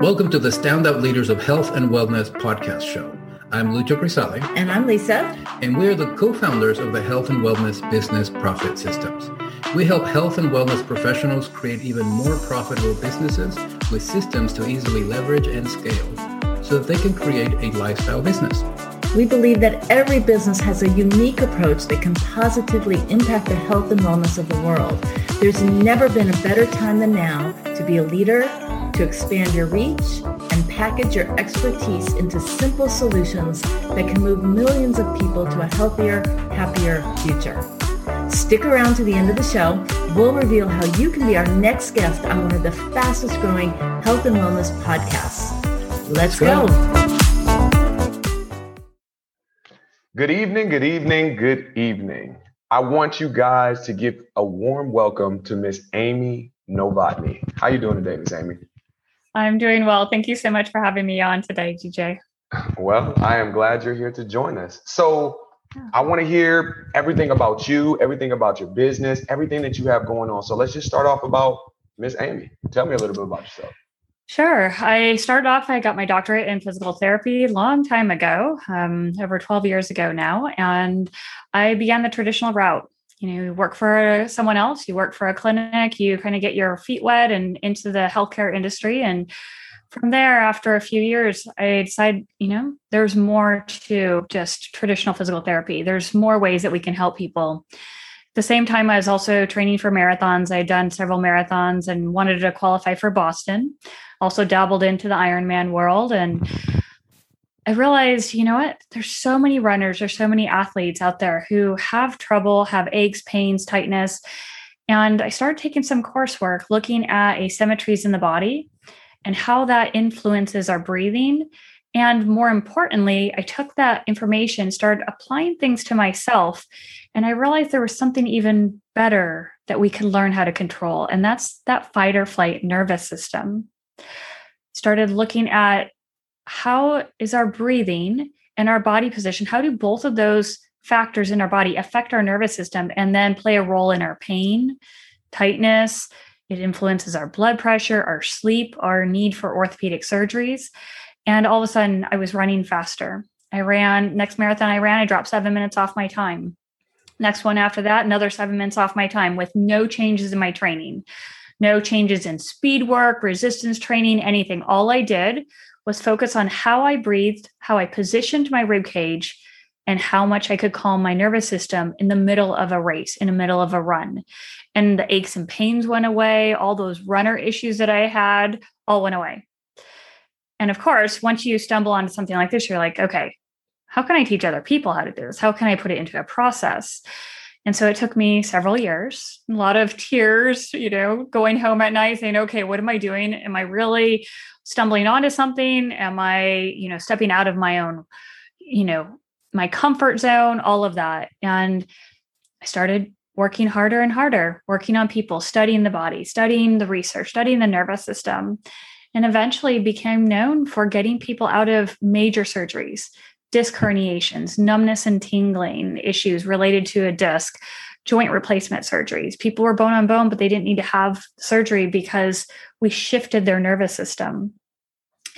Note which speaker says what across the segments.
Speaker 1: Welcome to the Standout Leaders of Health and Wellness podcast show. I'm Lucho Grisale.
Speaker 2: And I'm Lisa.
Speaker 1: And we are the co-founders of the Health and Wellness Business Profit Systems. We help health and wellness professionals create even more profitable businesses with systems to easily leverage and scale so that they can create a lifestyle business.
Speaker 2: We believe that every business has a unique approach that can positively impact the health and wellness of the world. There's never been a better time than now to be a leader to expand your reach and package your expertise into simple solutions that can move millions of people to a healthier, happier future. Stick around to the end of the show. We'll reveal how you can be our next guest on one of the fastest growing health and wellness podcasts. Let's go.
Speaker 3: Good evening, good evening, good evening. I want you guys to give a warm welcome to Miss Amy Novotny. How you doing today, Miss Amy?
Speaker 4: I'm doing well. Thank you so much for having me on today, DJ.
Speaker 3: Well, I am glad you're here to join us. So, I want to hear everything about you, everything about your business, everything that you have going on. So, let's just start off about Miss Amy. Tell me a little bit about yourself.
Speaker 4: Sure. I started off, I got my doctorate in physical therapy a long time ago, um, over 12 years ago now. And I began the traditional route you know, you work for someone else, you work for a clinic, you kind of get your feet wet and into the healthcare industry. And from there, after a few years, I decided, you know, there's more to just traditional physical therapy. There's more ways that we can help people. At the same time, I was also training for marathons. I had done several marathons and wanted to qualify for Boston. Also dabbled into the Ironman world and I realized, you know what? There's so many runners, there's so many athletes out there who have trouble, have aches, pains, tightness. And I started taking some coursework looking at asymmetries in the body and how that influences our breathing. And more importantly, I took that information, started applying things to myself, and I realized there was something even better that we could learn how to control. And that's that fight or flight nervous system. Started looking at how is our breathing and our body position how do both of those factors in our body affect our nervous system and then play a role in our pain tightness it influences our blood pressure our sleep our need for orthopedic surgeries and all of a sudden i was running faster i ran next marathon i ran i dropped seven minutes off my time next one after that another seven minutes off my time with no changes in my training no changes in speed work resistance training anything all i did was focus on how I breathed, how I positioned my rib cage, and how much I could calm my nervous system in the middle of a race, in the middle of a run. And the aches and pains went away. All those runner issues that I had all went away. And of course, once you stumble onto something like this, you're like, okay, how can I teach other people how to do this? How can I put it into a process? And so it took me several years, a lot of tears, you know, going home at night saying, okay, what am I doing? Am I really stumbling onto something? Am I, you know, stepping out of my own, you know, my comfort zone, all of that. And I started working harder and harder, working on people, studying the body, studying the research, studying the nervous system, and eventually became known for getting people out of major surgeries, disc herniations, numbness and tingling issues related to a disc, joint replacement surgeries. People were bone on bone, but they didn't need to have surgery because we shifted their nervous system.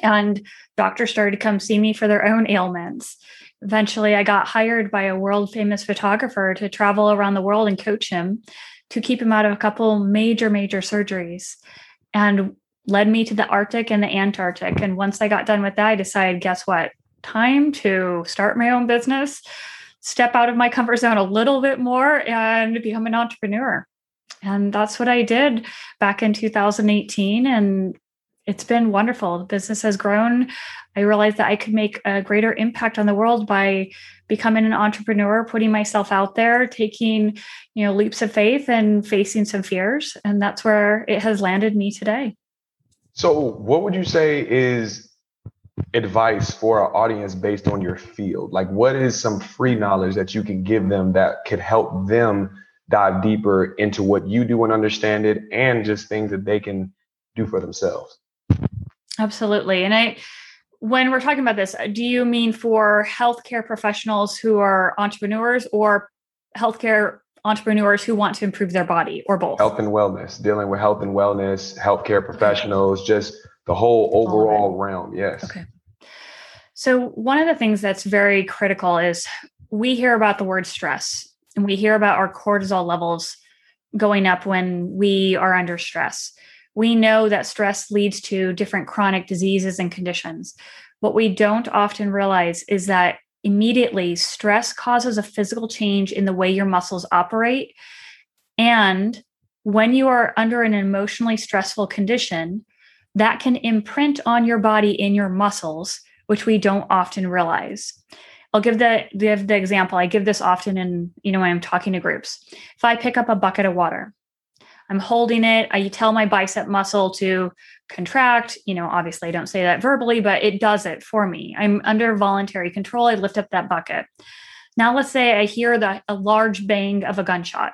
Speaker 4: And doctors started to come see me for their own ailments. Eventually, I got hired by a world famous photographer to travel around the world and coach him to keep him out of a couple major, major surgeries and led me to the Arctic and the Antarctic. And once I got done with that, I decided, guess what? Time to start my own business, step out of my comfort zone a little bit more, and become an entrepreneur. And that's what I did back in 2018. And it's been wonderful. The business has grown. I realized that I could make a greater impact on the world by becoming an entrepreneur, putting myself out there, taking, you know, leaps of faith and facing some fears. And that's where it has landed me today.
Speaker 3: So, what would you say is advice for our audience based on your field? Like, what is some free knowledge that you can give them that could help them dive deeper into what you do and understand it, and just things that they can do for themselves?
Speaker 4: Absolutely. And I, when we're talking about this, do you mean for healthcare professionals who are entrepreneurs or healthcare entrepreneurs who want to improve their body or both?
Speaker 3: Health and wellness, dealing with health and wellness, healthcare professionals, just the whole overall realm. Yes.
Speaker 4: Okay. So, one of the things that's very critical is we hear about the word stress and we hear about our cortisol levels going up when we are under stress. We know that stress leads to different chronic diseases and conditions. What we don't often realize is that immediately stress causes a physical change in the way your muscles operate. And when you are under an emotionally stressful condition, that can imprint on your body in your muscles, which we don't often realize. I'll give the give the example. I give this often in, you know, when I'm talking to groups. If I pick up a bucket of water, I'm holding it, I tell my bicep muscle to contract. You know, obviously I don't say that verbally, but it does it for me. I'm under voluntary control. I lift up that bucket. Now let's say I hear the a large bang of a gunshot.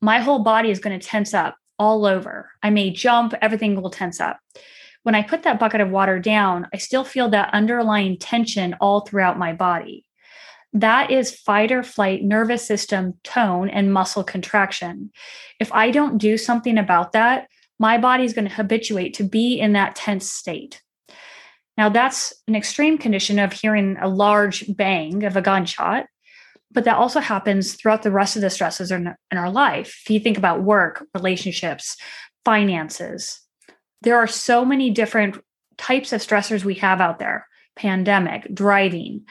Speaker 4: My whole body is going to tense up all over. I may jump, everything will tense up. When I put that bucket of water down, I still feel that underlying tension all throughout my body. That is fight or flight nervous system tone and muscle contraction. If I don't do something about that, my body is going to habituate to be in that tense state. Now, that's an extreme condition of hearing a large bang of a gunshot, but that also happens throughout the rest of the stresses in, in our life. If you think about work, relationships, finances, there are so many different types of stressors we have out there pandemic, driving.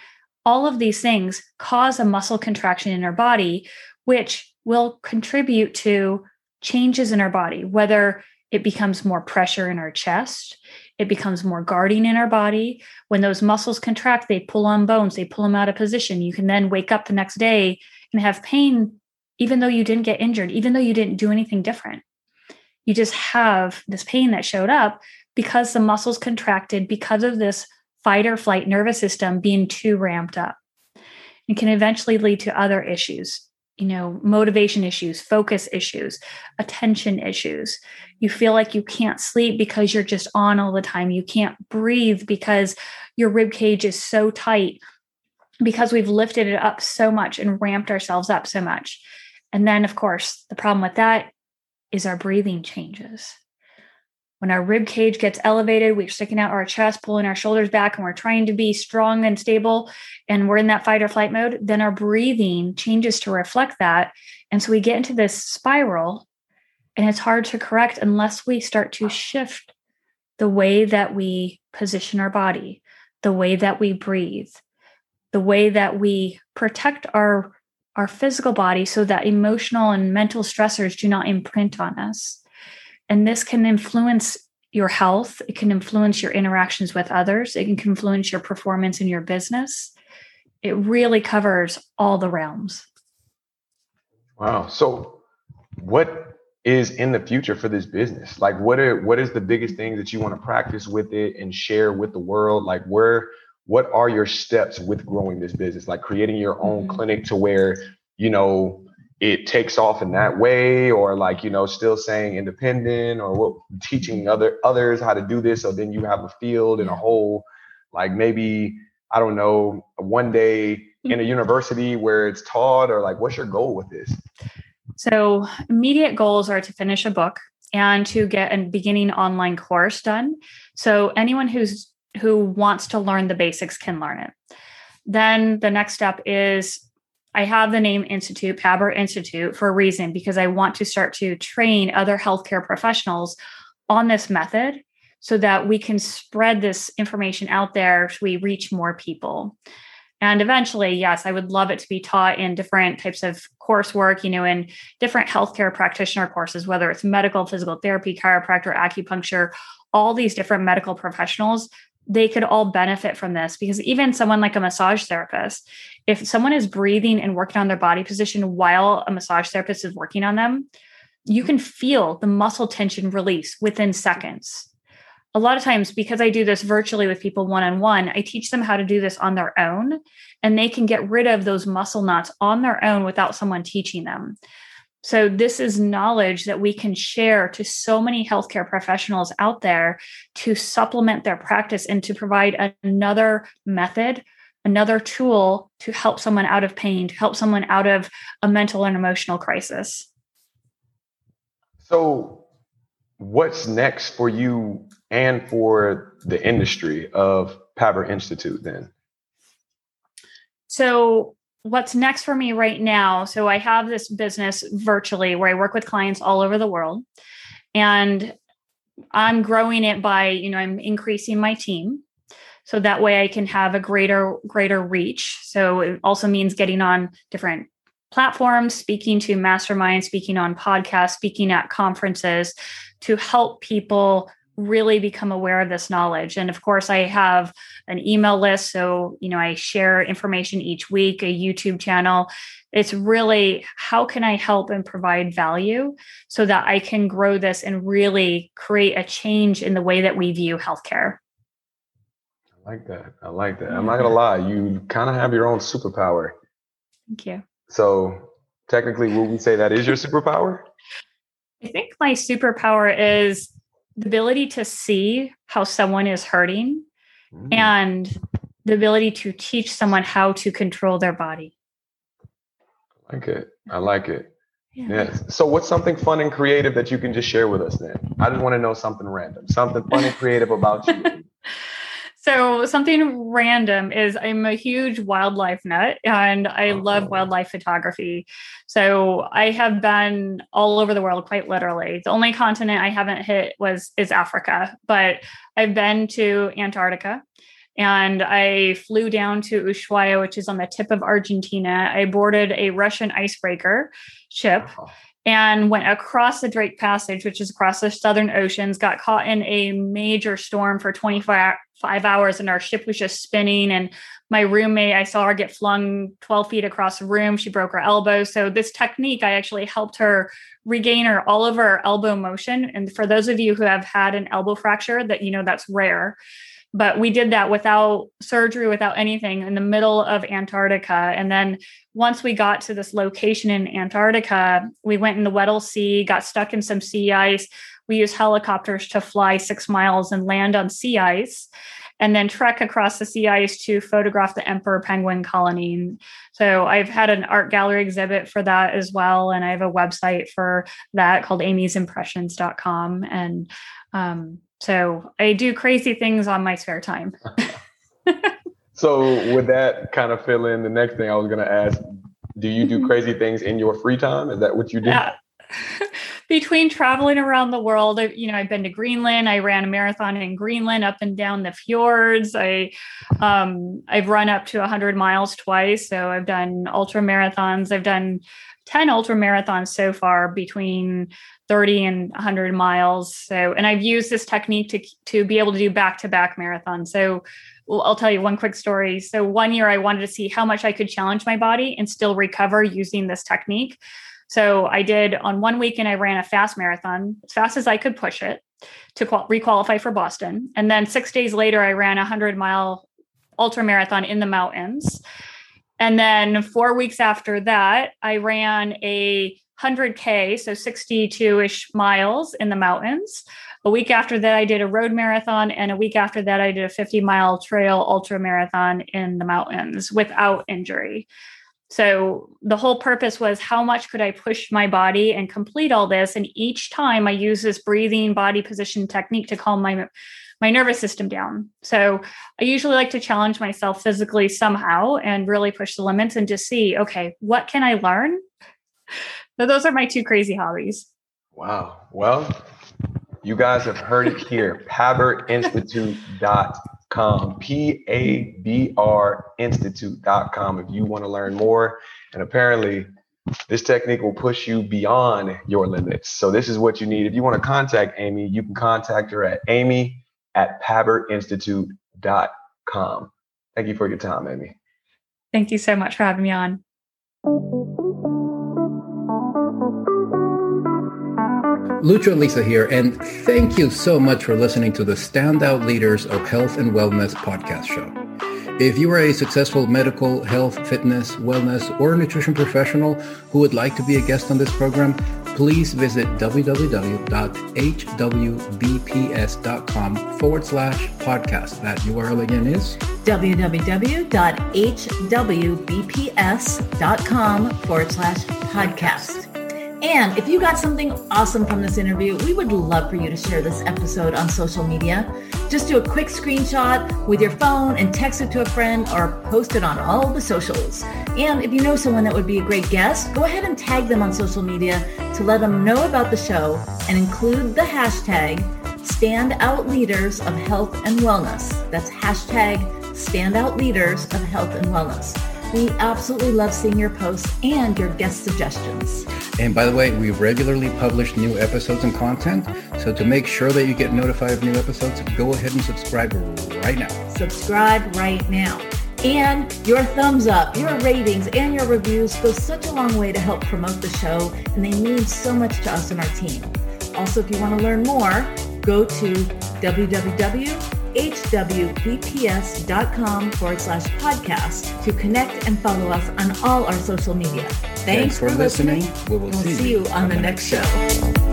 Speaker 4: All of these things cause a muscle contraction in our body, which will contribute to changes in our body, whether it becomes more pressure in our chest, it becomes more guarding in our body. When those muscles contract, they pull on bones, they pull them out of position. You can then wake up the next day and have pain, even though you didn't get injured, even though you didn't do anything different. You just have this pain that showed up because the muscles contracted because of this fight or flight nervous system being too ramped up. It can eventually lead to other issues, you know, motivation issues, focus issues, attention issues. You feel like you can't sleep because you're just on all the time. You can't breathe because your rib cage is so tight because we've lifted it up so much and ramped ourselves up so much. And then, of course, the problem with that is our breathing changes. When our rib cage gets elevated, we're sticking out our chest, pulling our shoulders back, and we're trying to be strong and stable, and we're in that fight or flight mode, then our breathing changes to reflect that. And so we get into this spiral, and it's hard to correct unless we start to shift the way that we position our body, the way that we breathe, the way that we protect our our physical body so that emotional and mental stressors do not imprint on us. And this can influence your health, it can influence your interactions with others, it can influence your performance in your business. It really covers all the realms.
Speaker 3: Wow. So, what is in the future for this business? Like, what are what is the biggest thing that you want to practice with it and share with the world? Like, where what are your steps with growing this business like creating your own mm-hmm. clinic to where you know it takes off in that way or like you know still saying independent or what teaching mm-hmm. other others how to do this so then you have a field and a whole like maybe i don't know one day in a mm-hmm. university where it's taught or like what's your goal with this
Speaker 4: so immediate goals are to finish a book and to get a beginning online course done so anyone who's who wants to learn the basics can learn it. Then the next step is I have the name Institute, PABR Institute, for a reason because I want to start to train other healthcare professionals on this method so that we can spread this information out there so we reach more people. And eventually, yes, I would love it to be taught in different types of coursework, you know, in different healthcare practitioner courses, whether it's medical, physical therapy, chiropractor, acupuncture, all these different medical professionals they could all benefit from this because even someone like a massage therapist, if someone is breathing and working on their body position while a massage therapist is working on them, you can feel the muscle tension release within seconds. A lot of times, because I do this virtually with people one on one, I teach them how to do this on their own and they can get rid of those muscle knots on their own without someone teaching them. So, this is knowledge that we can share to so many healthcare professionals out there to supplement their practice and to provide another method, another tool to help someone out of pain, to help someone out of a mental and emotional crisis.
Speaker 3: So, what's next for you and for the industry of PABR Institute then?
Speaker 4: So, what's next for me right now? So, I have this business virtually where I work with clients all over the world. And I'm growing it by, you know, I'm increasing my team. So that way I can have a greater, greater reach. So it also means getting on different platforms, speaking to masterminds, speaking on podcasts, speaking at conferences to help people really become aware of this knowledge. And of course, I have an email list. So, you know, I share information each week, a YouTube channel. It's really how can I help and provide value so that I can grow this and really create a change in the way that we view healthcare.
Speaker 3: I like that. I like that. I'm not going to lie, you kind of have your own superpower.
Speaker 4: Thank you.
Speaker 3: So, technically, would we say that is your superpower?
Speaker 4: I think my superpower is the ability to see how someone is hurting mm. and the ability to teach someone how to control their body.
Speaker 3: I like it. I like it. Yeah. Yes. So, what's something fun and creative that you can just share with us then? I just want to know something random, something fun and creative about you.
Speaker 4: So something random is I'm a huge wildlife nut and I oh. love wildlife photography. So I have been all over the world quite literally. The only continent I haven't hit was is Africa, but I've been to Antarctica and I flew down to Ushuaia, which is on the tip of Argentina. I boarded a Russian icebreaker ship. And went across the Drake Passage, which is across the Southern Oceans, got caught in a major storm for 25 hours, and our ship was just spinning. And my roommate, I saw her get flung 12 feet across the room. She broke her elbow. So, this technique, I actually helped her regain her all of her elbow motion. And for those of you who have had an elbow fracture, that you know that's rare but we did that without surgery without anything in the middle of antarctica and then once we got to this location in antarctica we went in the weddell sea got stuck in some sea ice we used helicopters to fly six miles and land on sea ice and then trek across the sea ice to photograph the emperor penguin colony. So I've had an art gallery exhibit for that as well. And I have a website for that called amysimpressions.com. And um, so I do crazy things on my spare time.
Speaker 3: so would that kind of fill in the next thing I was going to ask? Do you do mm-hmm. crazy things in your free time? Is that what you do?
Speaker 4: Yeah. Between traveling around the world, you know, I've been to Greenland. I ran a marathon in Greenland, up and down the fjords. I, um, I've run up to 100 miles twice. So I've done ultra marathons. I've done 10 ultra marathons so far between 30 and 100 miles. So, and I've used this technique to, to be able to do back to back marathons. So, I'll tell you one quick story. So, one year I wanted to see how much I could challenge my body and still recover using this technique. So, I did on one weekend, I ran a fast marathon as fast as I could push it to qual- requalify for Boston. And then six days later, I ran a 100 mile ultra marathon in the mountains. And then four weeks after that, I ran a 100K, so 62 ish miles in the mountains. A week after that, I did a road marathon. And a week after that, I did a 50 mile trail ultra marathon in the mountains without injury. So the whole purpose was how much could I push my body and complete all this? And each time I use this breathing body position technique to calm my my nervous system down. So I usually like to challenge myself physically somehow and really push the limits and just see, okay, what can I learn? So those are my two crazy hobbies.
Speaker 3: Wow. Well, you guys have heard it here. PABRInstitute.com. P A B R Institute.com if you want to learn more. And apparently, this technique will push you beyond your limits. So, this is what you need. If you want to contact Amy, you can contact her at amy at PABRInstitute.com. Thank you for your time, Amy.
Speaker 4: Thank you so much for having me on.
Speaker 1: Lucho Lisa here, and thank you so much for listening to the Standout Leaders of Health and Wellness podcast show. If you are a successful medical, health, fitness, wellness, or nutrition professional who would like to be a guest on this program, please visit www.hwbps.com forward slash podcast. That URL again is
Speaker 2: www.hwbps.com forward slash podcast. And if you got something awesome from this interview, we would love for you to share this episode on social media. Just do a quick screenshot with your phone and text it to a friend or post it on all the socials. And if you know someone that would be a great guest, go ahead and tag them on social media to let them know about the show and include the hashtag Standout Leaders of Health and Wellness. That's hashtag Standout Leaders of Health and Wellness. We absolutely love seeing your posts and your guest suggestions.
Speaker 1: And by the way, we regularly publish new episodes and content. So to make sure that you get notified of new episodes, go ahead and subscribe right now.
Speaker 2: Subscribe right now. And your thumbs up, your ratings, and your reviews go such a long way to help promote the show, and they mean so much to us and our team. Also, if you want to learn more, go to www.hwbps.com forward slash podcast to connect and follow us on all our social media. Thanks,
Speaker 1: Thanks
Speaker 2: for, listening.
Speaker 1: listening. We will
Speaker 2: We'll
Speaker 1: see,
Speaker 2: see you on the next show.